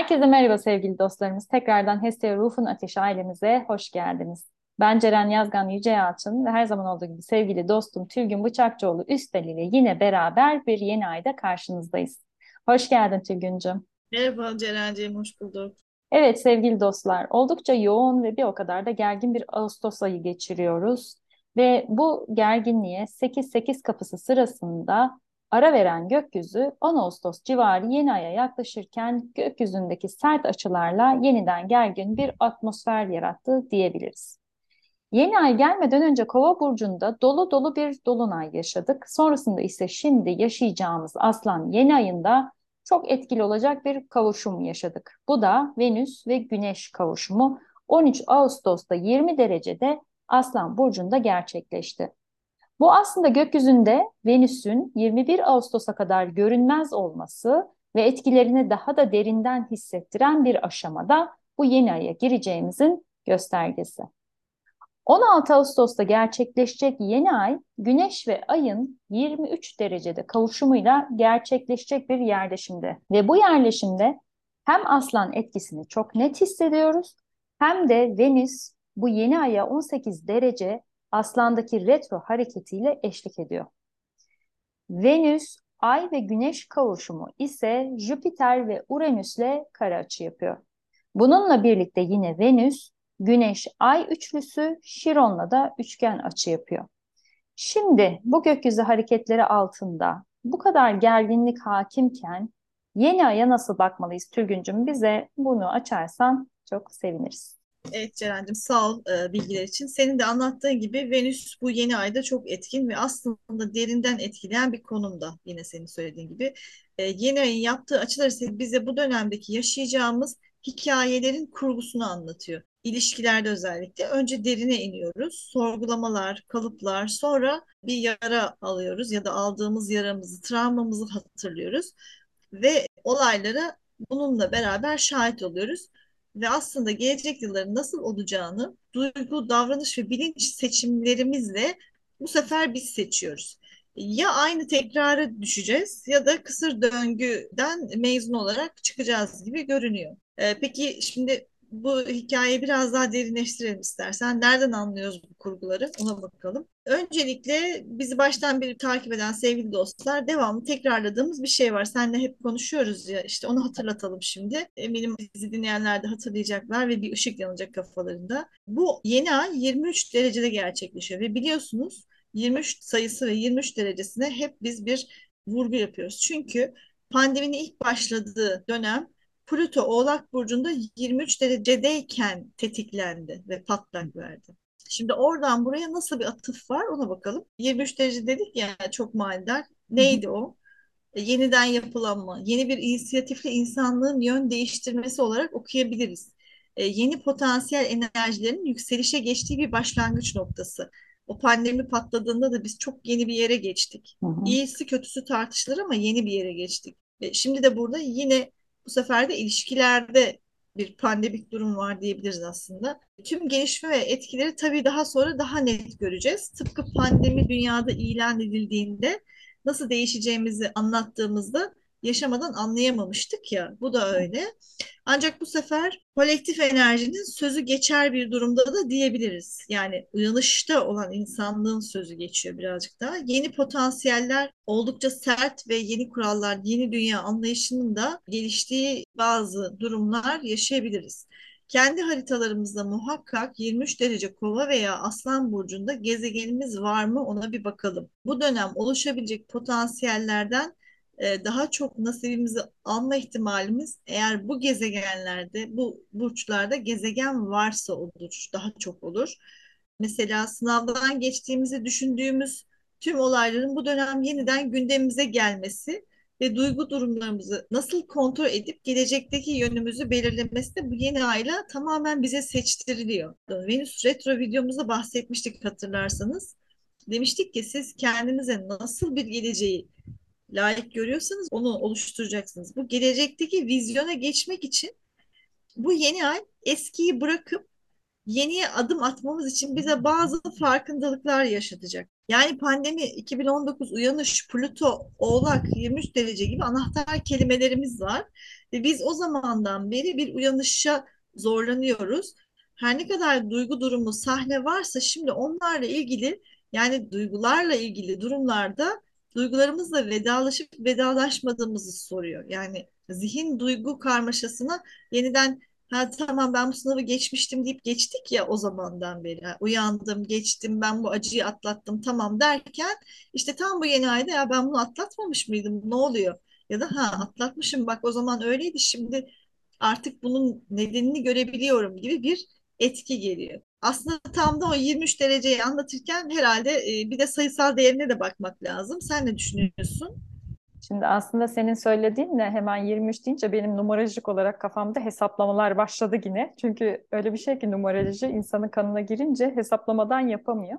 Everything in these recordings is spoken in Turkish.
Herkese merhaba sevgili dostlarımız. Tekrardan Hestia Ruhun Ateşi ailemize hoş geldiniz. Ben Ceren Yazgan Yüce Yalçın ve her zaman olduğu gibi sevgili dostum Tülgün Bıçakçıoğlu Üstel ile yine beraber bir yeni ayda karşınızdayız. Hoş geldin Tülgüncüm. Merhaba Ceren'ciğim, hoş bulduk. Evet sevgili dostlar, oldukça yoğun ve bir o kadar da gergin bir Ağustos ayı geçiriyoruz. Ve bu gerginliğe 8-8 kapısı sırasında ara veren gökyüzü 10 Ağustos civarı yeni aya yaklaşırken gökyüzündeki sert açılarla yeniden gergin bir atmosfer yarattı diyebiliriz. Yeni ay gelmeden önce Kova burcunda dolu dolu bir dolunay yaşadık. Sonrasında ise şimdi yaşayacağımız Aslan yeni ayında çok etkili olacak bir kavuşum yaşadık. Bu da Venüs ve Güneş kavuşumu 13 Ağustos'ta 20 derecede Aslan burcunda gerçekleşti. Bu aslında gökyüzünde Venüs'ün 21 Ağustos'a kadar görünmez olması ve etkilerini daha da derinden hissettiren bir aşamada bu yeni aya gireceğimizin göstergesi. 16 Ağustos'ta gerçekleşecek yeni ay Güneş ve Ay'ın 23 derecede kavuşumuyla gerçekleşecek bir yerleşimde ve bu yerleşimde hem aslan etkisini çok net hissediyoruz hem de Venüs bu yeni aya 18 derece aslandaki retro hareketiyle eşlik ediyor. Venüs, Ay ve Güneş kavuşumu ise Jüpiter ve Uranüs'le kare açı yapıyor. Bununla birlikte yine Venüs, Güneş, Ay üçlüsü Şiron'la da üçgen açı yapıyor. Şimdi bu gökyüzü hareketleri altında bu kadar gerginlik hakimken yeni aya nasıl bakmalıyız Tülgüncüm? Bize bunu açarsan çok seviniriz. Evet Ceren'cim sağ ol e, bilgiler için. Senin de anlattığın gibi Venüs bu yeni ayda çok etkin ve aslında derinden etkileyen bir konumda yine senin söylediğin gibi. E, yeni ayın yaptığı açılar ise bize bu dönemdeki yaşayacağımız hikayelerin kurgusunu anlatıyor. İlişkilerde özellikle önce derine iniyoruz. Sorgulamalar, kalıplar, sonra bir yara alıyoruz ya da aldığımız yaramızı, travmamızı hatırlıyoruz ve olaylara bununla beraber şahit oluyoruz ve aslında gelecek yılların nasıl olacağını duygu, davranış ve bilinç seçimlerimizle bu sefer biz seçiyoruz. Ya aynı tekrara düşeceğiz ya da kısır döngüden mezun olarak çıkacağız gibi görünüyor. Ee, peki şimdi bu hikayeyi biraz daha derinleştirelim istersen. Nereden anlıyoruz bu kurguları? Ona bakalım. Öncelikle bizi baştan beri takip eden sevgili dostlar devamlı tekrarladığımız bir şey var. Seninle hep konuşuyoruz ya işte onu hatırlatalım şimdi. Eminim bizi dinleyenler de hatırlayacaklar ve bir ışık yanacak kafalarında. Bu yeni ay 23 derecede gerçekleşiyor ve biliyorsunuz 23 sayısı ve 23 derecesine hep biz bir vurgu yapıyoruz. Çünkü pandeminin ilk başladığı dönem Plüto Oğlak Burcu'nda 23 derecedeyken tetiklendi ve patlak verdi. Şimdi oradan buraya nasıl bir atıf var ona bakalım. 23 derece dedik ya çok manidar. Neydi o? E, yeniden yapılanma, yeni bir inisiyatifle insanlığın yön değiştirmesi olarak okuyabiliriz. E, yeni potansiyel enerjilerin yükselişe geçtiği bir başlangıç noktası. O pandemi patladığında da biz çok yeni bir yere geçtik. Hı hı. İyisi kötüsü tartışılır ama yeni bir yere geçtik. E, şimdi de burada yine bu sefer de ilişkilerde bir pandemik durum var diyebiliriz aslında. Tüm gelişme ve etkileri tabii daha sonra daha net göreceğiz. Tıpkı pandemi dünyada ilan edildiğinde nasıl değişeceğimizi anlattığımızda yaşamadan anlayamamıştık ya. Bu da öyle. Ancak bu sefer kolektif enerjinin sözü geçer bir durumda da diyebiliriz. Yani uyanışta olan insanlığın sözü geçiyor birazcık daha. Yeni potansiyeller oldukça sert ve yeni kurallar, yeni dünya anlayışının da geliştiği bazı durumlar yaşayabiliriz. Kendi haritalarımızda muhakkak 23 derece kova veya aslan burcunda gezegenimiz var mı ona bir bakalım. Bu dönem oluşabilecek potansiyellerden e, daha çok nasibimizi alma ihtimalimiz eğer bu gezegenlerde, bu burçlarda gezegen varsa olur, daha çok olur. Mesela sınavdan geçtiğimizi düşündüğümüz tüm olayların bu dönem yeniden gündemimize gelmesi ve duygu durumlarımızı nasıl kontrol edip gelecekteki yönümüzü belirlemesi de bu yeni ayla tamamen bize seçtiriliyor. Venüs retro videomuzda bahsetmiştik hatırlarsanız. Demiştik ki siz kendinize nasıl bir geleceği layık görüyorsanız onu oluşturacaksınız. Bu gelecekteki vizyona geçmek için bu yeni ay eskiyi bırakıp yeniye adım atmamız için bize bazı farkındalıklar yaşatacak. Yani pandemi 2019 uyanış Plüto Oğlak 23 derece gibi anahtar kelimelerimiz var. Ve biz o zamandan beri bir uyanışa zorlanıyoruz. Her ne kadar duygu durumu sahne varsa şimdi onlarla ilgili yani duygularla ilgili durumlarda duygularımızla vedalaşıp vedalaşmadığımızı soruyor. Yani zihin duygu karmaşasına yeniden ha tamam ben bu sınavı geçmiştim deyip geçtik ya o zamandan beri. Ha, uyandım, geçtim, ben bu acıyı atlattım tamam derken işte tam bu yeni ayda ya ben bunu atlatmamış mıydım? Ne oluyor? Ya da ha atlatmışım bak o zaman öyleydi şimdi artık bunun nedenini görebiliyorum gibi bir etki geliyor. Aslında tam da o 23 dereceyi anlatırken herhalde e, bir de sayısal değerine de bakmak lazım. Sen ne düşünüyorsun? Şimdi aslında senin söylediğinle hemen 23 deyince benim numarolojik olarak kafamda hesaplamalar başladı yine. Çünkü öyle bir şey ki numaroloji insanın kanına girince hesaplamadan yapamıyor.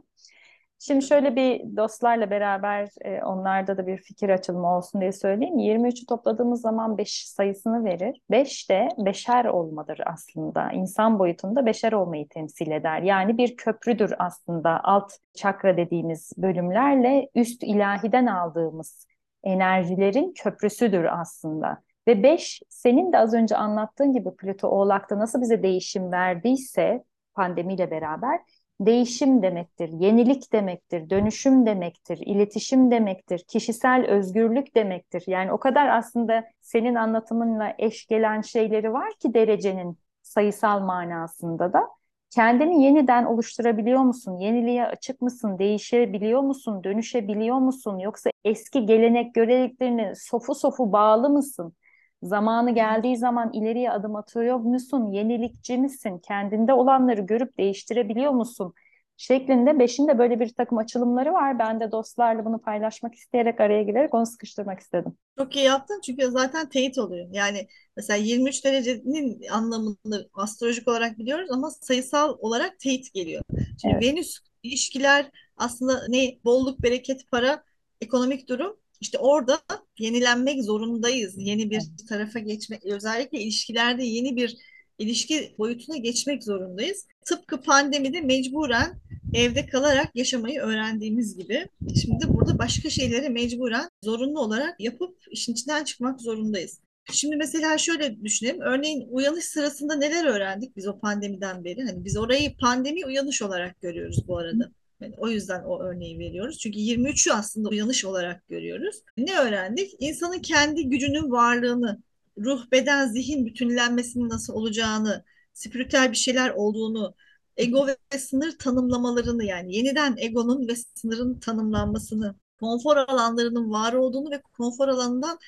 Şimdi şöyle bir dostlarla beraber e, onlarda da bir fikir açılımı olsun diye söyleyeyim. 23'ü topladığımız zaman 5 sayısını verir. 5 de beşer olmadır aslında. İnsan boyutunda beşer olmayı temsil eder. Yani bir köprüdür aslında alt çakra dediğimiz bölümlerle üst ilahiden aldığımız enerjilerin köprüsüdür aslında. Ve 5 senin de az önce anlattığın gibi Plüto Oğlak'ta nasıl bize değişim verdiyse pandemiyle beraber değişim demektir, yenilik demektir, dönüşüm demektir, iletişim demektir, kişisel özgürlük demektir. Yani o kadar aslında senin anlatımınla eş gelen şeyleri var ki derecenin sayısal manasında da. Kendini yeniden oluşturabiliyor musun? Yeniliğe açık mısın? Değişebiliyor musun? Dönüşebiliyor musun? Yoksa eski gelenek göreneklerine sofu sofu bağlı mısın? Zamanı geldiği zaman ileriye adım atıyor musun? Yenilikçi misin? Kendinde olanları görüp değiştirebiliyor musun? Şeklinde beşinde böyle bir takım açılımları var. Ben de dostlarla bunu paylaşmak isteyerek araya girerek onu sıkıştırmak istedim. Çok iyi yaptın çünkü zaten teyit oluyor. Yani mesela 23 derecenin anlamını astrolojik olarak biliyoruz ama sayısal olarak teyit geliyor. Şimdi Evet. Venüs ilişkiler aslında ne bolluk, bereket, para, ekonomik durum işte orada yenilenmek zorundayız. Yeni bir tarafa geçmek, özellikle ilişkilerde yeni bir ilişki boyutuna geçmek zorundayız. Tıpkı pandemide mecburen evde kalarak yaşamayı öğrendiğimiz gibi şimdi burada başka şeyleri mecburen zorunlu olarak yapıp işin içinden çıkmak zorundayız. Şimdi mesela şöyle düşünelim. Örneğin uyanış sırasında neler öğrendik biz o pandemiden beri? Hani biz orayı pandemi uyanış olarak görüyoruz bu arada. Yani o yüzden o örneği veriyoruz. Çünkü 23'ü aslında uyanış olarak görüyoruz. Ne öğrendik? İnsanın kendi gücünün varlığını, ruh, beden, zihin bütünlenmesinin nasıl olacağını, spiritüel bir şeyler olduğunu, ego ve sınır tanımlamalarını yani yeniden egonun ve sınırın tanımlanmasını, konfor alanlarının var olduğunu ve konfor alanından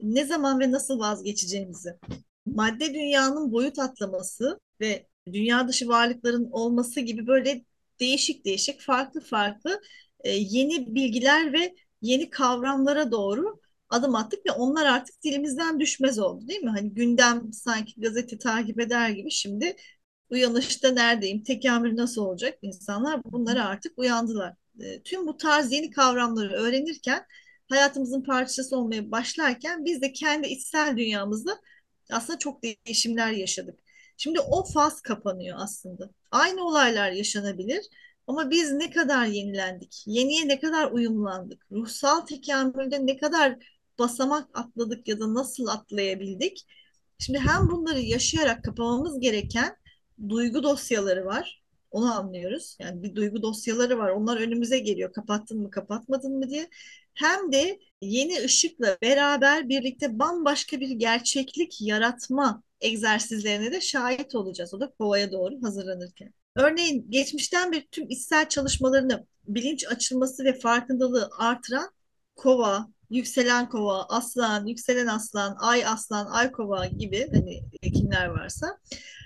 ne zaman ve nasıl vazgeçeceğimizi, madde dünyanın boyut atlaması ve dünya dışı varlıkların olması gibi böyle değişik değişik farklı farklı e, yeni bilgiler ve yeni kavramlara doğru adım attık ve onlar artık dilimizden düşmez oldu değil mi? Hani gündem sanki gazete takip eder gibi şimdi uyanışta neredeyim, tekamül nasıl olacak insanlar bunlara artık uyandılar. E, tüm bu tarz yeni kavramları öğrenirken hayatımızın parçası olmaya başlarken biz de kendi içsel dünyamızda aslında çok değişimler yaşadık. Şimdi o faz kapanıyor aslında. Aynı olaylar yaşanabilir ama biz ne kadar yenilendik, yeniye ne kadar uyumlandık, ruhsal tekamülde ne kadar basamak atladık ya da nasıl atlayabildik? Şimdi hem bunları yaşayarak kapamamız gereken duygu dosyaları var. Onu anlıyoruz. Yani bir duygu dosyaları var. Onlar önümüze geliyor. Kapattın mı, kapatmadın mı diye. Hem de yeni ışıkla beraber birlikte bambaşka bir gerçeklik yaratma egzersizlerine de şahit olacağız. O da kovaya doğru hazırlanırken. Örneğin geçmişten bir tüm içsel çalışmalarını bilinç açılması ve farkındalığı artıran kova, yükselen kova, aslan, yükselen aslan, ay aslan, ay kova gibi hani kimler varsa.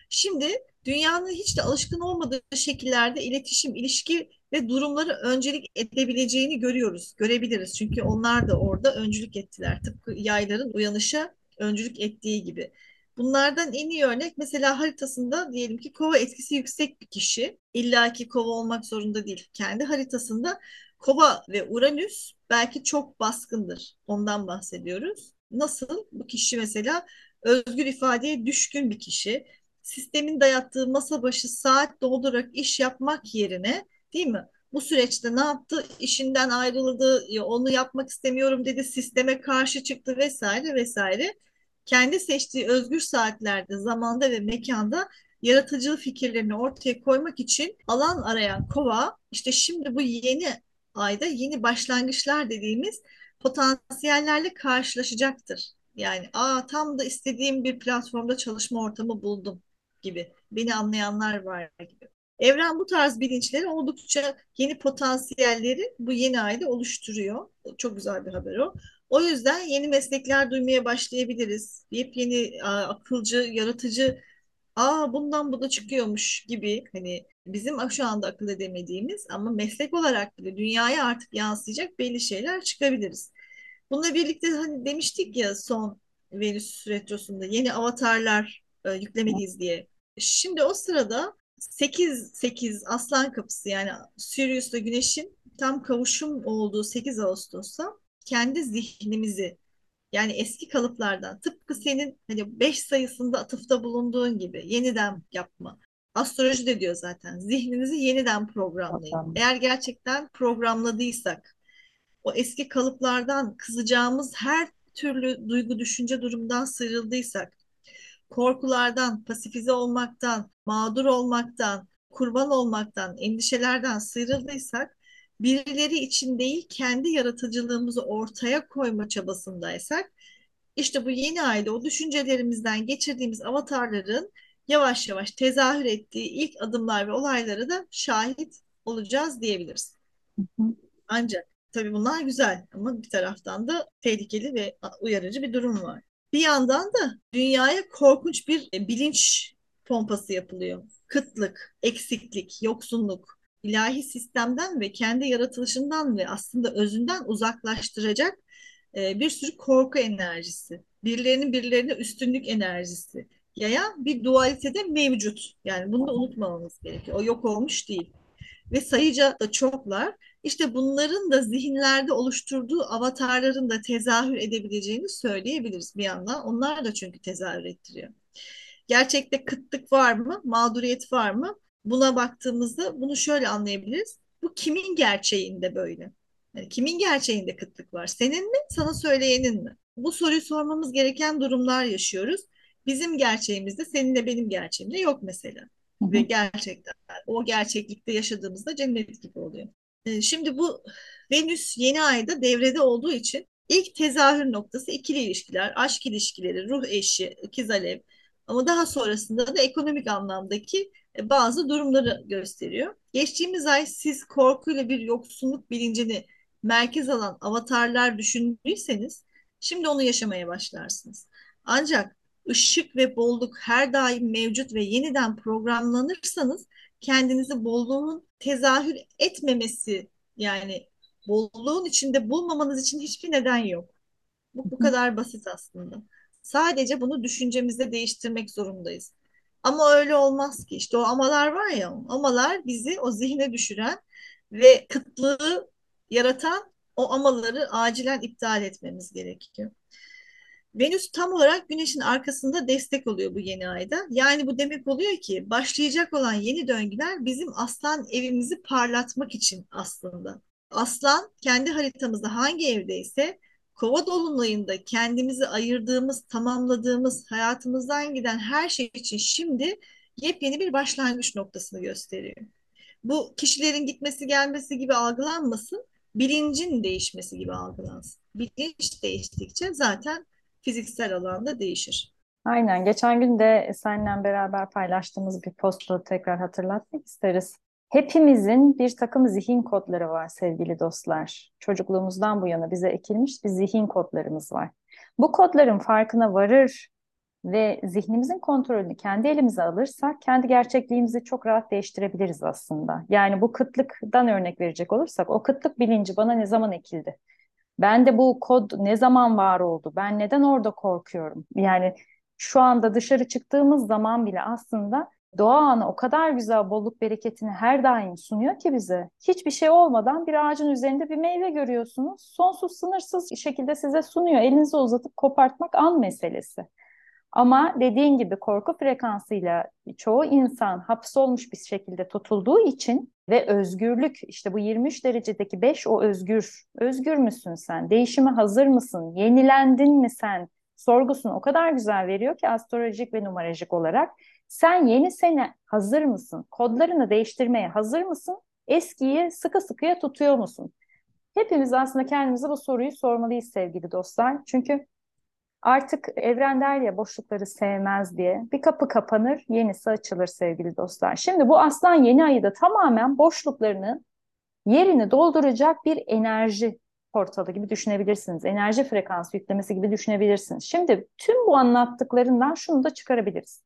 Şimdi dünyanın hiç de alışkın olmadığı şekillerde iletişim, ilişki ve durumları öncelik edebileceğini görüyoruz, görebiliriz. Çünkü onlar da orada öncülük ettiler. Tıpkı yayların uyanışa öncülük ettiği gibi. Bunlardan en iyi örnek mesela haritasında diyelim ki kova etkisi yüksek bir kişi. İlla ki kova olmak zorunda değil. Kendi haritasında kova ve Uranüs belki çok baskındır. Ondan bahsediyoruz. Nasıl? Bu kişi mesela özgür ifadeye düşkün bir kişi. Sistemin dayattığı masa başı saat doldurarak iş yapmak yerine değil mi? bu süreçte ne yaptı? İşinden ayrıldı, onu yapmak istemiyorum dedi, sisteme karşı çıktı vesaire vesaire. Kendi seçtiği özgür saatlerde, zamanda ve mekanda yaratıcı fikirlerini ortaya koymak için alan arayan kova işte şimdi bu yeni ayda yeni başlangıçlar dediğimiz potansiyellerle karşılaşacaktır. Yani aa tam da istediğim bir platformda çalışma ortamı buldum gibi. Beni anlayanlar var gibi. Evren bu tarz bilinçleri oldukça yeni potansiyelleri bu yeni ayda oluşturuyor. Çok güzel bir haber o. O yüzden yeni meslekler duymaya başlayabiliriz. Yepyeni akılcı, yaratıcı, aa bundan bu da çıkıyormuş gibi hani bizim şu anda akıl edemediğimiz ama meslek olarak bile dünyaya artık yansıyacak belli şeyler çıkabiliriz. Bununla birlikte hani demiştik ya son Venüs retrosunda yeni avatarlar e, yüklemeliyiz diye. Şimdi o sırada 8 8 Aslan Kapısı yani Sirius'la Güneş'in tam kavuşum olduğu 8 Ağustos'ta kendi zihnimizi yani eski kalıplardan tıpkı senin hani 5 sayısında atıfta bulunduğun gibi yeniden yapma. Astroloji de diyor zaten zihninizi yeniden programlayın. Tamam. Eğer gerçekten programladıysak o eski kalıplardan kızacağımız her türlü duygu düşünce durumdan sıyrıldıysak korkulardan, pasifize olmaktan, mağdur olmaktan, kurban olmaktan, endişelerden sıyrıldıysak, birileri için değil kendi yaratıcılığımızı ortaya koyma çabasındaysak, işte bu yeni ayda o düşüncelerimizden geçirdiğimiz avatarların yavaş yavaş tezahür ettiği ilk adımlar ve olayları da şahit olacağız diyebiliriz. Ancak tabii bunlar güzel ama bir taraftan da tehlikeli ve uyarıcı bir durum var. Bir yandan da dünyaya korkunç bir e, bilinç pompası yapılıyor. Kıtlık, eksiklik, yoksunluk, ilahi sistemden ve kendi yaratılışından ve aslında özünden uzaklaştıracak e, bir sürü korku enerjisi, birilerinin birilerine üstünlük enerjisi yayan bir dualitede mevcut. Yani bunu da unutmamamız gerekiyor. O yok olmuş değil. Ve sayıca da çoklar işte bunların da zihinlerde oluşturduğu avatarların da tezahür edebileceğini söyleyebiliriz bir yandan. Onlar da çünkü tezahür ettiriyor. Gerçekte kıtlık var mı? Mağduriyet var mı? Buna baktığımızda bunu şöyle anlayabiliriz. Bu kimin gerçeğinde böyle? Yani kimin gerçeğinde kıtlık var? Senin mi, sana söyleyenin mi? Bu soruyu sormamız gereken durumlar yaşıyoruz. Bizim gerçeğimizde seninle benim gerçeğimde yok mesela. Ve gerçekten o gerçeklikte yaşadığımızda cennet gibi oluyor. Ee, şimdi bu Venüs yeni ayda devrede olduğu için ilk tezahür noktası ikili ilişkiler, aşk ilişkileri, ruh eşi, ikiz alev ama daha sonrasında da ekonomik anlamdaki e, bazı durumları gösteriyor. Geçtiğimiz ay siz korkuyla bir yoksunluk bilincini merkez alan avatarlar düşündüyseniz şimdi onu yaşamaya başlarsınız. Ancak ışık ve bolluk her daim mevcut ve yeniden programlanırsanız kendinizi bolluğun tezahür etmemesi yani bolluğun içinde bulmamanız için hiçbir neden yok. Bu, bu kadar basit aslında. Sadece bunu düşüncemizde değiştirmek zorundayız. Ama öyle olmaz ki. İşte o amalar var ya, amalar bizi o zihne düşüren ve kıtlığı yaratan o amaları acilen iptal etmemiz gerekiyor. Venüs tam olarak Güneş'in arkasında destek oluyor bu yeni ayda. Yani bu demek oluyor ki başlayacak olan yeni döngüler bizim aslan evimizi parlatmak için aslında. Aslan kendi haritamızda hangi evdeyse kova dolunayında kendimizi ayırdığımız, tamamladığımız, hayatımızdan giden her şey için şimdi yepyeni bir başlangıç noktasını gösteriyor. Bu kişilerin gitmesi gelmesi gibi algılanmasın, bilincin değişmesi gibi algılansın. Bilinç değiştikçe zaten fiziksel alanda değişir. Aynen. Geçen gün de seninle beraber paylaştığımız bir postu tekrar hatırlatmak isteriz. Hepimizin bir takım zihin kodları var sevgili dostlar. Çocukluğumuzdan bu yana bize ekilmiş bir zihin kodlarımız var. Bu kodların farkına varır ve zihnimizin kontrolünü kendi elimize alırsak kendi gerçekliğimizi çok rahat değiştirebiliriz aslında. Yani bu kıtlıktan örnek verecek olursak o kıtlık bilinci bana ne zaman ekildi? Ben de bu kod ne zaman var oldu? Ben neden orada korkuyorum? Yani şu anda dışarı çıktığımız zaman bile aslında doğa ana o kadar güzel bolluk bereketini her daim sunuyor ki bize. Hiçbir şey olmadan bir ağacın üzerinde bir meyve görüyorsunuz. Sonsuz sınırsız şekilde size sunuyor. Elinizi uzatıp kopartmak an meselesi. Ama dediğin gibi korku frekansıyla çoğu insan hapsolmuş bir şekilde tutulduğu için ve özgürlük işte bu 23 derecedeki 5 o özgür. Özgür müsün sen? Değişime hazır mısın? Yenilendin mi sen? Sorgusunu o kadar güzel veriyor ki astrolojik ve numerolojik olarak. Sen yeni sene hazır mısın? Kodlarını değiştirmeye hazır mısın? Eskiyi sıkı sıkıya tutuyor musun? Hepimiz aslında kendimize bu soruyu sormalıyız sevgili dostlar. Çünkü artık evren der ya boşlukları sevmez diye. Bir kapı kapanır, yenisi açılır sevgili dostlar. Şimdi bu aslan yeni ayı da tamamen boşluklarının yerini dolduracak bir enerji portalı gibi düşünebilirsiniz. Enerji frekansı yüklemesi gibi düşünebilirsiniz. Şimdi tüm bu anlattıklarından şunu da çıkarabiliriz.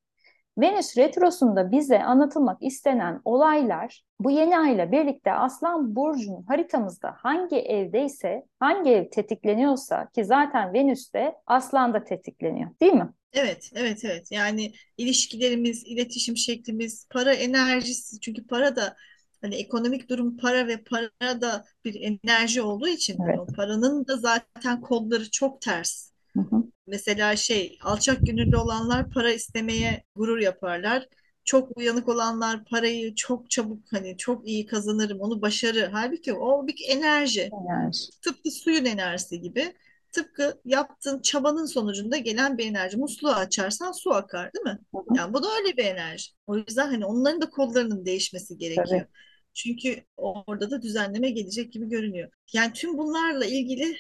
Venüs Retrosu'nda bize anlatılmak istenen olaylar bu yeni ayla birlikte Aslan Burcu'nun haritamızda hangi evdeyse, hangi ev tetikleniyorsa ki zaten Venüs'te Aslan da tetikleniyor değil mi? Evet, evet, evet. Yani ilişkilerimiz, iletişim şeklimiz, para enerjisi çünkü para da hani ekonomik durum para ve para da bir enerji olduğu için hani Evet. o paranın da zaten kodları çok ters. Hı hı. Mesela şey alçak gönüllü olanlar para istemeye gurur yaparlar. Çok uyanık olanlar parayı çok çabuk hani çok iyi kazanırım onu başarı. Halbuki o bir enerji. Enerji. Tıpkı suyun enerjisi gibi. Tıpkı yaptığın çabanın sonucunda gelen bir enerji. Musluğu açarsan su akar, değil mi? Hı hı. Yani bu da öyle bir enerji. O yüzden hani onların da kodlarının değişmesi Tabii. gerekiyor. Çünkü orada da düzenleme gelecek gibi görünüyor. Yani tüm bunlarla ilgili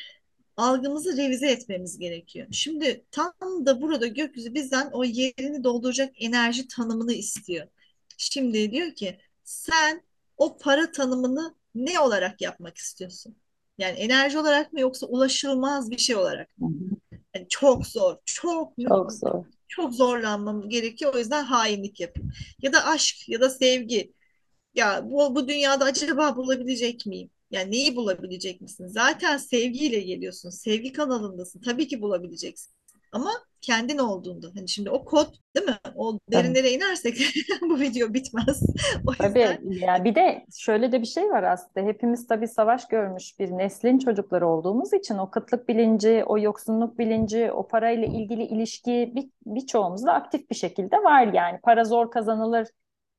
algımızı revize etmemiz gerekiyor. Şimdi tam da burada gökyüzü bizden o yerini dolduracak enerji tanımını istiyor. Şimdi diyor ki sen o para tanımını ne olarak yapmak istiyorsun? Yani enerji olarak mı yoksa ulaşılmaz bir şey olarak mı? Yani çok zor, çok Çok zor. çok zorlanmam gerekiyor. O yüzden hainlik yapayım. Ya da aşk ya da sevgi. Ya bu, bu dünyada acaba bulabilecek miyim? Yani neyi bulabilecek misin? Zaten sevgiyle geliyorsun. Sevgi kanalındasın. Tabii ki bulabileceksin. Ama kendin olduğunda. Hani şimdi o kod değil mi? O Tabii. derinlere inersek bu video bitmez. O Tabii yüzden yani bir de şöyle de bir şey var aslında. Hepimiz tabii savaş görmüş bir neslin çocukları olduğumuz için o kıtlık bilinci, o yoksunluk bilinci, o parayla ilgili ilişki bir, birçoğumuzda aktif bir şekilde var yani. Para zor kazanılır,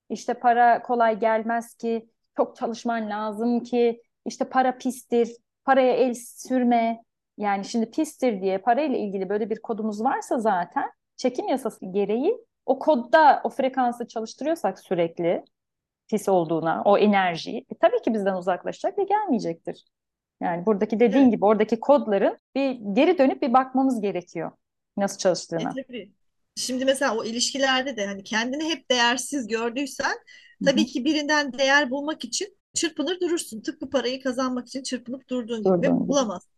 işte para kolay gelmez ki, çok çalışman lazım ki, işte para pistir, paraya el sürme. Yani şimdi pistir diye parayla ilgili böyle bir kodumuz varsa zaten çekim yasası gereği o kodda o frekansı çalıştırıyorsak sürekli pis olduğuna, o enerjiyi e, tabii ki bizden uzaklaşacak ve gelmeyecektir. Yani buradaki dediğin evet. gibi oradaki kodların bir geri dönüp bir bakmamız gerekiyor nasıl E çalıştığına. tabii. Şimdi mesela o ilişkilerde de hani kendini hep değersiz gördüysen tabii hı. ki birinden değer bulmak için çırpınır durursun. Tıpkı parayı kazanmak için çırpınıp durduğun Durduğun gibi. bulamazsın.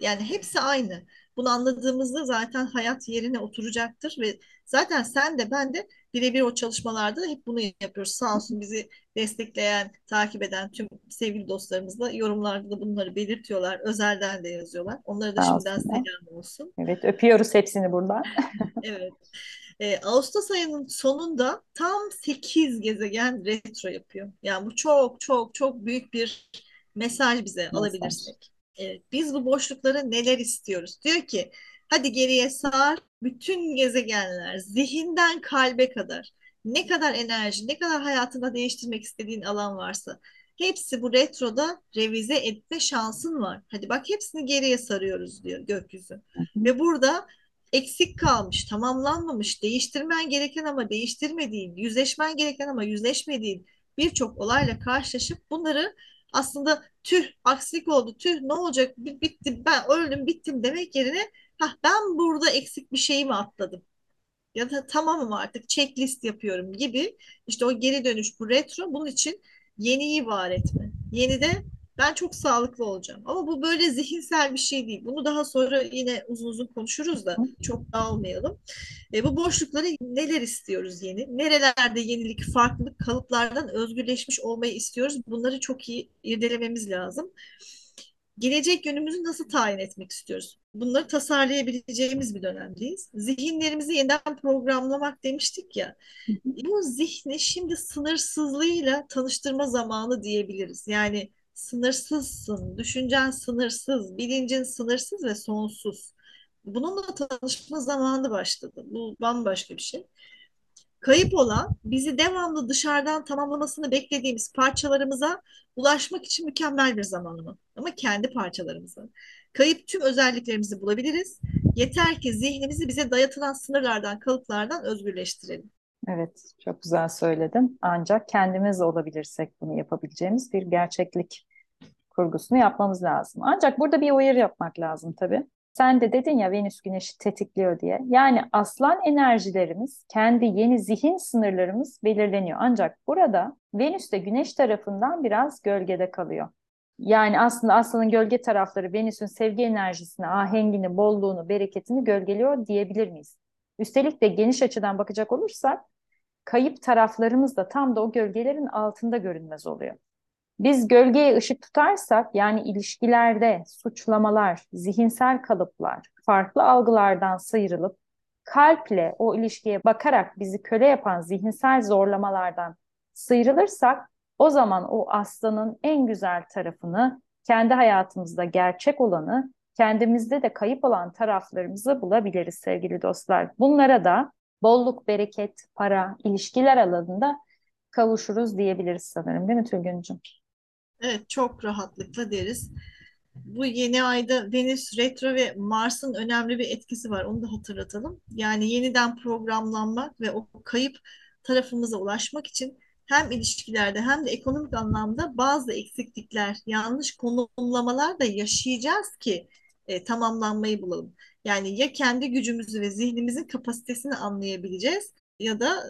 Yani hepsi aynı. Bunu anladığımızda zaten hayat yerine oturacaktır ve zaten sen de ben de birebir o çalışmalarda hep bunu yapıyoruz. Sağ olsun bizi destekleyen, takip eden tüm sevgili dostlarımız da yorumlarda da bunları belirtiyorlar. Özelden de yazıyorlar. Onlara da Sağ şimdiden selam olsun. Evet, öpüyoruz hepsini buradan. Evet. Ee, Ağustos ayının sonunda tam 8 gezegen retro yapıyor. Yani bu çok çok çok büyük bir mesaj bize Mesaj. alabilirsek. Evet, biz bu boşluklara neler istiyoruz? Diyor ki hadi geriye sar bütün gezegenler zihinden kalbe kadar ne kadar enerji, ne kadar hayatında değiştirmek istediğin alan varsa hepsi bu retroda revize etme şansın var. Hadi bak hepsini geriye sarıyoruz diyor gökyüzü. Ve burada eksik kalmış, tamamlanmamış, değiştirmen gereken ama değiştirmediğin, yüzleşmen gereken ama yüzleşmediğin birçok olayla karşılaşıp bunları aslında tüh aksilik oldu, tüh ne olacak, bitti, ben öldüm, bittim demek yerine Hah, ben burada eksik bir şey mi atladım? Ya da tamamım artık checklist yapıyorum gibi işte o geri dönüş bu retro bunun için yeniyi var etme. Yeni de ben çok sağlıklı olacağım. Ama bu böyle zihinsel bir şey değil. Bunu daha sonra yine uzun uzun konuşuruz da çok dağılmayalım. E, bu boşlukları neler istiyoruz yeni? Nerelerde yenilik, farklılık, kalıplardan özgürleşmiş olmayı istiyoruz? Bunları çok iyi irdelememiz lazım. Gelecek yönümüzü nasıl tayin etmek istiyoruz? Bunları tasarlayabileceğimiz bir dönemdeyiz. Zihinlerimizi yeniden programlamak demiştik ya. Bu zihni şimdi sınırsızlığıyla tanıştırma zamanı diyebiliriz. Yani sınırsızsın, düşüncen sınırsız, bilincin sınırsız ve sonsuz. bununla tanışma zamanı başladı. Bu bambaşka bir şey. Kayıp olan bizi devamlı dışarıdan tamamlamasını beklediğimiz parçalarımıza ulaşmak için mükemmel bir zamanlama. Ama kendi parçalarımıza. Kayıp tüm özelliklerimizi bulabiliriz. Yeter ki zihnimizi bize dayatılan sınırlardan, kalıplardan özgürleştirelim. Evet, çok güzel söyledin. Ancak kendimiz olabilirsek bunu yapabileceğimiz bir gerçeklik kurgusunu yapmamız lazım. Ancak burada bir uyarı yapmak lazım tabii. Sen de dedin ya Venüs Güneş'i tetikliyor diye. Yani aslan enerjilerimiz, kendi yeni zihin sınırlarımız belirleniyor. Ancak burada Venüs de Güneş tarafından biraz gölgede kalıyor. Yani aslında aslanın gölge tarafları Venüs'ün sevgi enerjisini, ahengini, bolluğunu, bereketini gölgeliyor diyebilir miyiz? Üstelik de geniş açıdan bakacak olursak kayıp taraflarımız da tam da o gölgelerin altında görünmez oluyor. Biz gölgeye ışık tutarsak yani ilişkilerde suçlamalar, zihinsel kalıplar, farklı algılardan sıyrılıp kalple o ilişkiye bakarak bizi köle yapan zihinsel zorlamalardan sıyrılırsak o zaman o aslanın en güzel tarafını, kendi hayatımızda gerçek olanı, kendimizde de kayıp olan taraflarımızı bulabiliriz sevgili dostlar. Bunlara da bolluk, bereket, para, ilişkiler alanında kavuşuruz diyebiliriz sanırım değil mi Tülgüncüm? Evet, çok rahatlıkla deriz. Bu yeni ayda Venüs retro ve Mars'ın önemli bir etkisi var. Onu da hatırlatalım. Yani yeniden programlanmak ve o kayıp tarafımıza ulaşmak için hem ilişkilerde hem de ekonomik anlamda bazı eksiklikler, yanlış konumlamalar da yaşayacağız ki e, tamamlanmayı bulalım. Yani ya kendi gücümüzü ve zihnimizin kapasitesini anlayabileceğiz ya da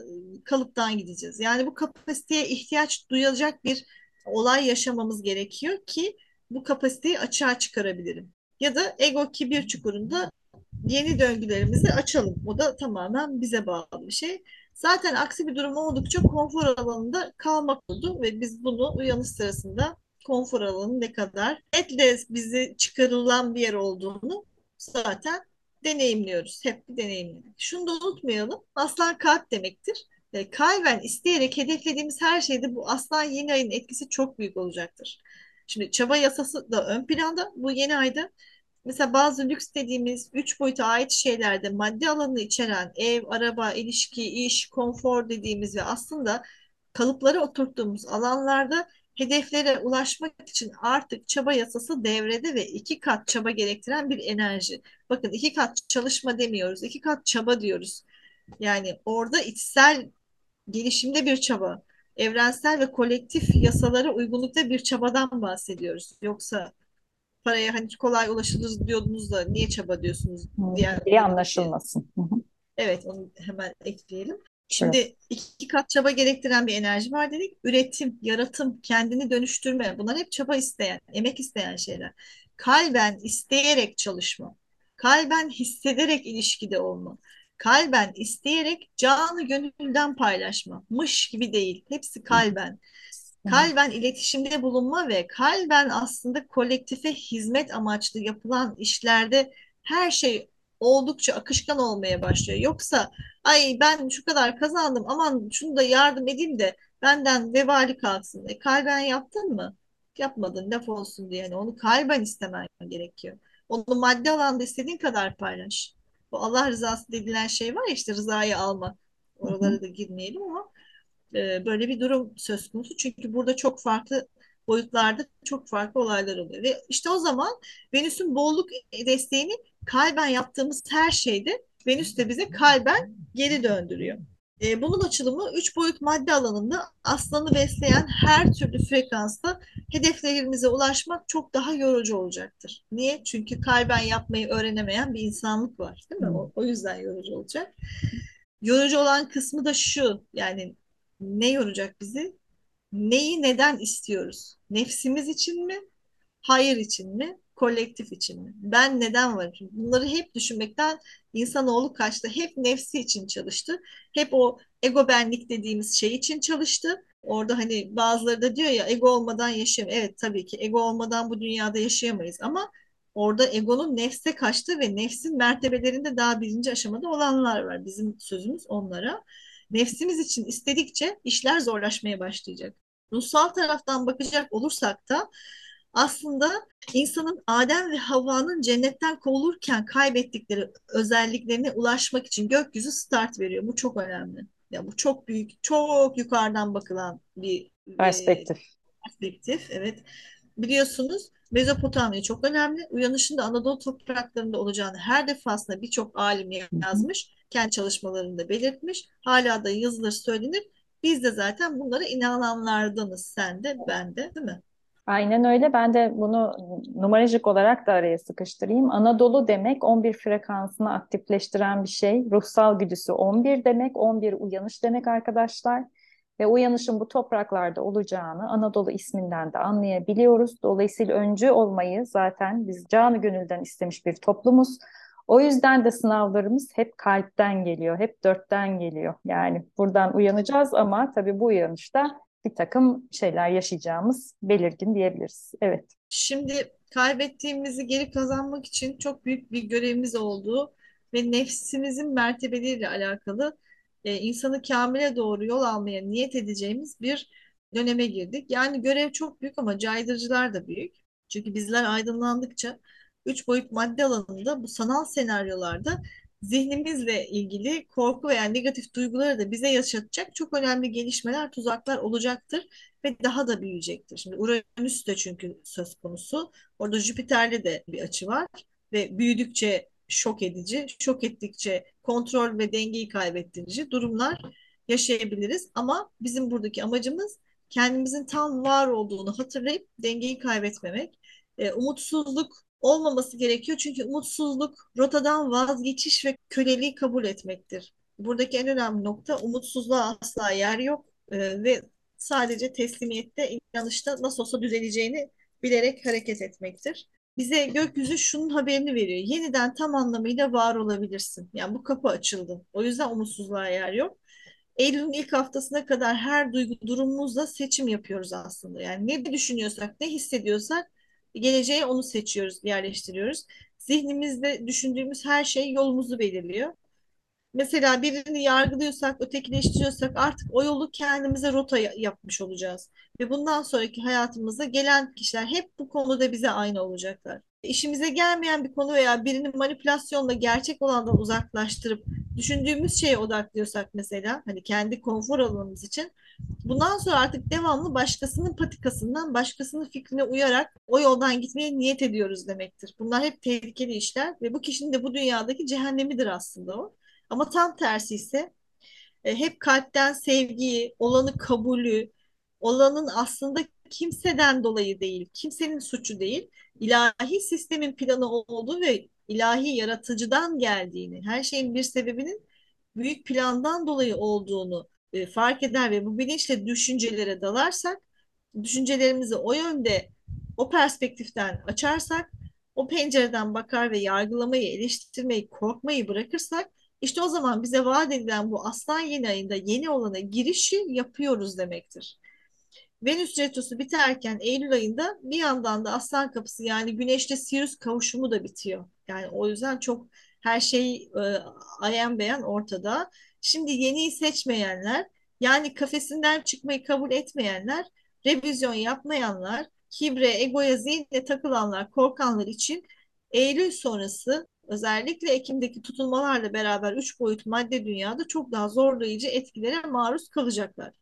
kalıptan gideceğiz. Yani bu kapasiteye ihtiyaç duyacak bir olay yaşamamız gerekiyor ki bu kapasiteyi açığa çıkarabilirim. Ya da ego kibir çukurunda yeni döngülerimizi açalım. O da tamamen bize bağlı bir şey. Zaten aksi bir durum oldukça konfor alanında kalmak oldu ve biz bunu uyanış sırasında konfor alanı ne kadar etle bizi çıkarılan bir yer olduğunu zaten deneyimliyoruz. Hep deneyimliyoruz. Şunu da unutmayalım. Aslan kalp demektir. E, kalben isteyerek hedeflediğimiz her şeyde bu aslan yeni ayın etkisi çok büyük olacaktır. Şimdi çaba yasası da ön planda bu yeni ayda. Mesela bazı lüks dediğimiz üç boyuta ait şeylerde maddi alanı içeren ev, araba, ilişki, iş, konfor dediğimiz ve aslında kalıplara oturttuğumuz alanlarda hedeflere ulaşmak için artık çaba yasası devrede ve iki kat çaba gerektiren bir enerji. Bakın iki kat çalışma demiyoruz, iki kat çaba diyoruz. Yani orada içsel gelişimde bir çaba, evrensel ve kolektif yasalara uygunlukta bir çabadan bahsediyoruz. Yoksa paraya hani kolay ulaşılır diyordunuz da niye çaba diyorsunuz diye, diye anlaşılmasın. Evet onu hemen ekleyelim. Şimdi evet. iki kat çaba gerektiren bir enerji var dedik. Üretim, yaratım, kendini dönüştürme bunlar hep çaba isteyen, emek isteyen şeyler. Kalben isteyerek çalışma, kalben hissederek ilişkide olma, kalben isteyerek canı gönülden paylaşma. Mış gibi değil. Hepsi kalben. Kalben iletişimde bulunma ve kalben aslında kolektife hizmet amaçlı yapılan işlerde her şey oldukça akışkan olmaya başlıyor. Yoksa ay ben şu kadar kazandım aman şunu da yardım edeyim de benden vebali kalksın. E, kalben yaptın mı? Yapmadın laf olsun diye. Yani onu kalben istemen gerekiyor. Onu maddi alanda istediğin kadar paylaş. Bu Allah rızası dedilen şey var ya işte rızayı almak. Oralara da girmeyelim ama e, böyle bir durum söz konusu. Çünkü burada çok farklı boyutlarda çok farklı olaylar oluyor. Ve işte o zaman Venüs'ün bolluk desteğini kalben yaptığımız her şeyde Venüs de bize kalben geri döndürüyor. E, bunun açılımı üç boyut madde alanında aslanı besleyen her türlü frekansta hedeflerimize ulaşmak çok daha yorucu olacaktır. Niye? Çünkü kalben yapmayı öğrenemeyen bir insanlık var değil mi? O, o yüzden yorucu olacak. Yorucu olan kısmı da şu yani ne yoracak bizi? Neyi neden istiyoruz? Nefsimiz için mi? Hayır için mi? Kolektif için mi? Ben neden varım? Bunları hep düşünmekten insanoğlu kaçtı. Hep nefsi için çalıştı. Hep o ego benlik dediğimiz şey için çalıştı. Orada hani bazıları da diyor ya ego olmadan yaşayam. Evet tabii ki ego olmadan bu dünyada yaşayamayız ama orada egonun nefse kaçtı ve nefsin mertebelerinde daha birinci aşamada olanlar var. Bizim sözümüz onlara. Nefsimiz için istedikçe işler zorlaşmaya başlayacak. Ruhsal taraftan bakacak olursak da aslında insanın Adem ve Havva'nın cennetten kovulurken kaybettikleri özelliklerine ulaşmak için gökyüzü start veriyor. Bu çok önemli. Ya bu çok büyük, çok yukarıdan bakılan bir e, Perspektif. perspektif. Evet. Biliyorsunuz Mezopotamya çok önemli. Uyanışın da Anadolu topraklarında olacağını her defasında birçok alim yazmış. Kendi çalışmalarında belirtmiş. Hala da yazılır söylenir. Biz de zaten bunlara inananlardanız. Sen de ben de değil mi? Aynen öyle. Ben de bunu numerolojik olarak da araya sıkıştırayım. Anadolu demek 11 frekansını aktifleştiren bir şey. Ruhsal güdüsü 11 demek. 11 uyanış demek arkadaşlar. Ve uyanışın bu topraklarda olacağını Anadolu isminden de anlayabiliyoruz. Dolayısıyla öncü olmayı zaten biz canı gönülden istemiş bir toplumuz. O yüzden de sınavlarımız hep kalpten geliyor, hep dörtten geliyor. Yani buradan uyanacağız ama tabii bu uyanışta bir takım şeyler yaşayacağımız belirgin diyebiliriz. Evet. Şimdi kaybettiğimizi geri kazanmak için çok büyük bir görevimiz olduğu ve nefsimizin mertebeleriyle alakalı e, insanı kamile doğru yol almaya niyet edeceğimiz bir döneme girdik. Yani görev çok büyük ama caydırıcılar da büyük. Çünkü bizler aydınlandıkça üç boyut madde alanında bu sanal senaryolarda zihnimizle ilgili korku veya negatif duyguları da bize yaşatacak çok önemli gelişmeler, tuzaklar olacaktır ve daha da büyüyecektir. Şimdi Uranüs de çünkü söz konusu. Orada Jüpiter'le de bir açı var ve büyüdükçe şok edici, şok ettikçe kontrol ve dengeyi kaybettirici durumlar yaşayabiliriz. Ama bizim buradaki amacımız kendimizin tam var olduğunu hatırlayıp dengeyi kaybetmemek. E, umutsuzluk olmaması gerekiyor çünkü umutsuzluk rotadan vazgeçiş ve köleliği kabul etmektir. Buradaki en önemli nokta umutsuzluğa asla yer yok e, ve sadece teslimiyette, inanışta nasıl olsa düzeleceğini bilerek hareket etmektir. Bize gökyüzü şunun haberini veriyor. Yeniden tam anlamıyla var olabilirsin. Yani bu kapı açıldı. O yüzden umutsuzluğa yer yok. Eylül'ün ilk haftasına kadar her duygu durumumuzla seçim yapıyoruz aslında. Yani ne düşünüyorsak, ne hissediyorsak geleceğe onu seçiyoruz, yerleştiriyoruz. Zihnimizde düşündüğümüz her şey yolumuzu belirliyor. Mesela birini yargılıyorsak, ötekileştiriyorsak artık o yolu kendimize rota yapmış olacağız. Ve bundan sonraki hayatımızda gelen kişiler hep bu konuda bize aynı olacaklar. İşimize gelmeyen bir konu veya birini manipülasyonla gerçek olandan uzaklaştırıp düşündüğümüz şeye odaklıyorsak mesela hani kendi konfor alanımız için bundan sonra artık devamlı başkasının patikasından başkasının fikrine uyarak o yoldan gitmeye niyet ediyoruz demektir. Bunlar hep tehlikeli işler ve bu kişinin de bu dünyadaki cehennemidir aslında o. Ama tam tersi ise e, hep kalpten sevgiyi, olanı kabulü, olanın aslında kimseden dolayı değil, kimsenin suçu değil, ilahi sistemin planı olduğu ve ilahi yaratıcıdan geldiğini, her şeyin bir sebebinin büyük plandan dolayı olduğunu e, fark eder ve bu bilinçle düşüncelere dalarsak, düşüncelerimizi o yönde, o perspektiften açarsak, o pencereden bakar ve yargılamayı, eleştirmeyi, korkmayı bırakırsak, işte o zaman bize vaat edilen bu Aslan yeni ayında yeni olana girişi yapıyoruz demektir. Venüs retrosu biterken Eylül ayında bir yandan da Aslan kapısı yani Güneş'te Sirius kavuşumu da bitiyor. Yani o yüzden çok her şey e, ayan beyan ortada. Şimdi yeniyi seçmeyenler yani kafesinden çıkmayı kabul etmeyenler, revizyon yapmayanlar, kibre, egoya, zihnine takılanlar, korkanlar için Eylül sonrası özellikle Ekim'deki tutulmalarla beraber üç boyut madde dünyada çok daha zorlayıcı etkilere maruz kalacaklar.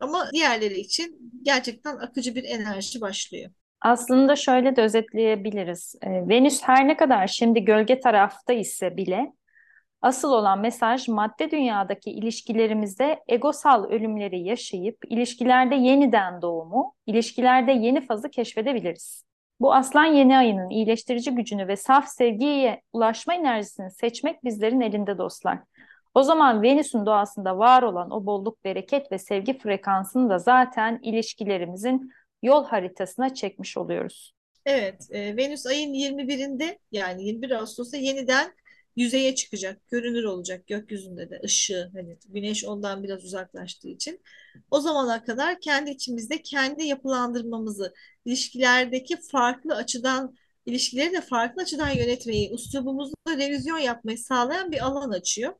Ama diğerleri için gerçekten akıcı bir enerji başlıyor. Aslında şöyle de özetleyebiliriz. Ee, Venüs her ne kadar şimdi gölge tarafta ise bile asıl olan mesaj madde dünyadaki ilişkilerimizde egosal ölümleri yaşayıp ilişkilerde yeniden doğumu, ilişkilerde yeni fazı keşfedebiliriz. Bu aslan yeni ayının iyileştirici gücünü ve saf sevgiye ulaşma enerjisini seçmek bizlerin elinde dostlar. O zaman Venüs'ün doğasında var olan o bolluk, bereket ve sevgi frekansını da zaten ilişkilerimizin yol haritasına çekmiş oluyoruz. Evet, e, Venüs ayın 21'inde yani 21 Ağustos'ta yeniden yüzeye çıkacak, görünür olacak gökyüzünde de ışığı hani güneş ondan biraz uzaklaştığı için. O zamana kadar kendi içimizde kendi yapılandırmamızı, ilişkilerdeki farklı açıdan ilişkileri de farklı açıdan yönetmeyi, üslubumuzda revizyon yapmayı sağlayan bir alan açıyor.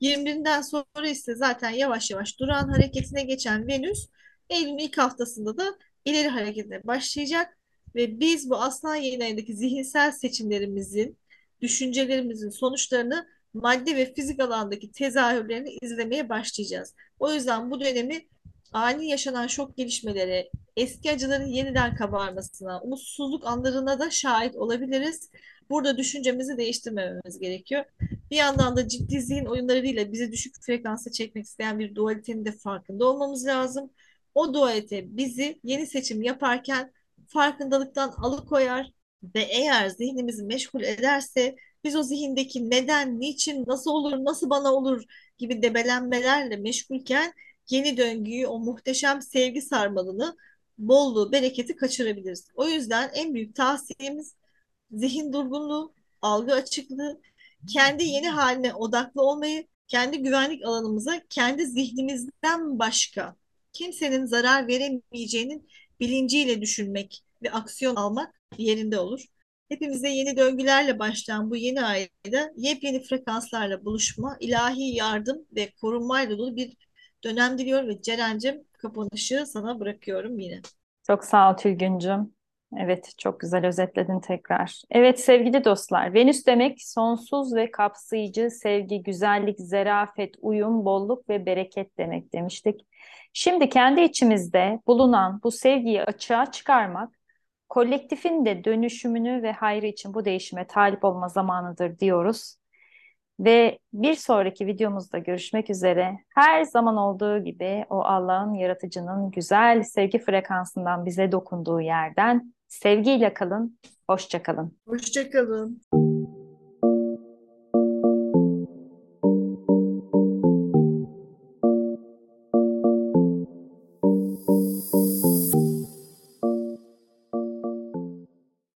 21'inden sonra ise zaten yavaş yavaş duran hareketine geçen Venüs Eylül'ün ilk haftasında da ileri hareketine başlayacak Ve biz bu aslan ayındaki zihinsel seçimlerimizin, düşüncelerimizin sonuçlarını madde ve fizik alandaki tezahürlerini izlemeye başlayacağız. O yüzden bu dönemi ani yaşanan şok gelişmelere, eski acıların yeniden kabarmasına, umutsuzluk anlarına da şahit olabiliriz. Burada düşüncemizi değiştirmememiz gerekiyor. Bir yandan da ciddi zihin oyunlarıyla bizi düşük frekansa çekmek isteyen bir dualitenin de farkında olmamız lazım. O dualite bizi yeni seçim yaparken farkındalıktan alıkoyar ve eğer zihnimizi meşgul ederse biz o zihindeki neden, niçin, nasıl olur, nasıl bana olur gibi debelenmelerle meşgulken yeni döngüyü, o muhteşem sevgi sarmalını, bolluğu, bereketi kaçırabiliriz. O yüzden en büyük tavsiyemiz zihin durgunluğu, algı açıklığı, kendi yeni haline odaklı olmayı, kendi güvenlik alanımıza, kendi zihnimizden başka kimsenin zarar veremeyeceğinin bilinciyle düşünmek ve aksiyon almak yerinde olur. Hepimize yeni döngülerle başlayan bu yeni ayda yepyeni frekanslarla buluşma, ilahi yardım ve korunmayla dolu bir dönem diliyorum ve Ceren'cim kapanışı sana bırakıyorum yine. Çok sağ ol Tülgüncüm. Evet, çok güzel özetledin tekrar. Evet sevgili dostlar, Venüs demek sonsuz ve kapsayıcı sevgi, güzellik, zerafet, uyum, bolluk ve bereket demek demiştik. Şimdi kendi içimizde bulunan bu sevgiyi açığa çıkarmak, kolektifin de dönüşümünü ve hayrı için bu değişime talip olma zamanıdır diyoruz. Ve bir sonraki videomuzda görüşmek üzere. Her zaman olduğu gibi o Allah'ın yaratıcının güzel sevgi frekansından bize dokunduğu yerden sevgiyle kalın, hoşça kalın. Hoşça kalın.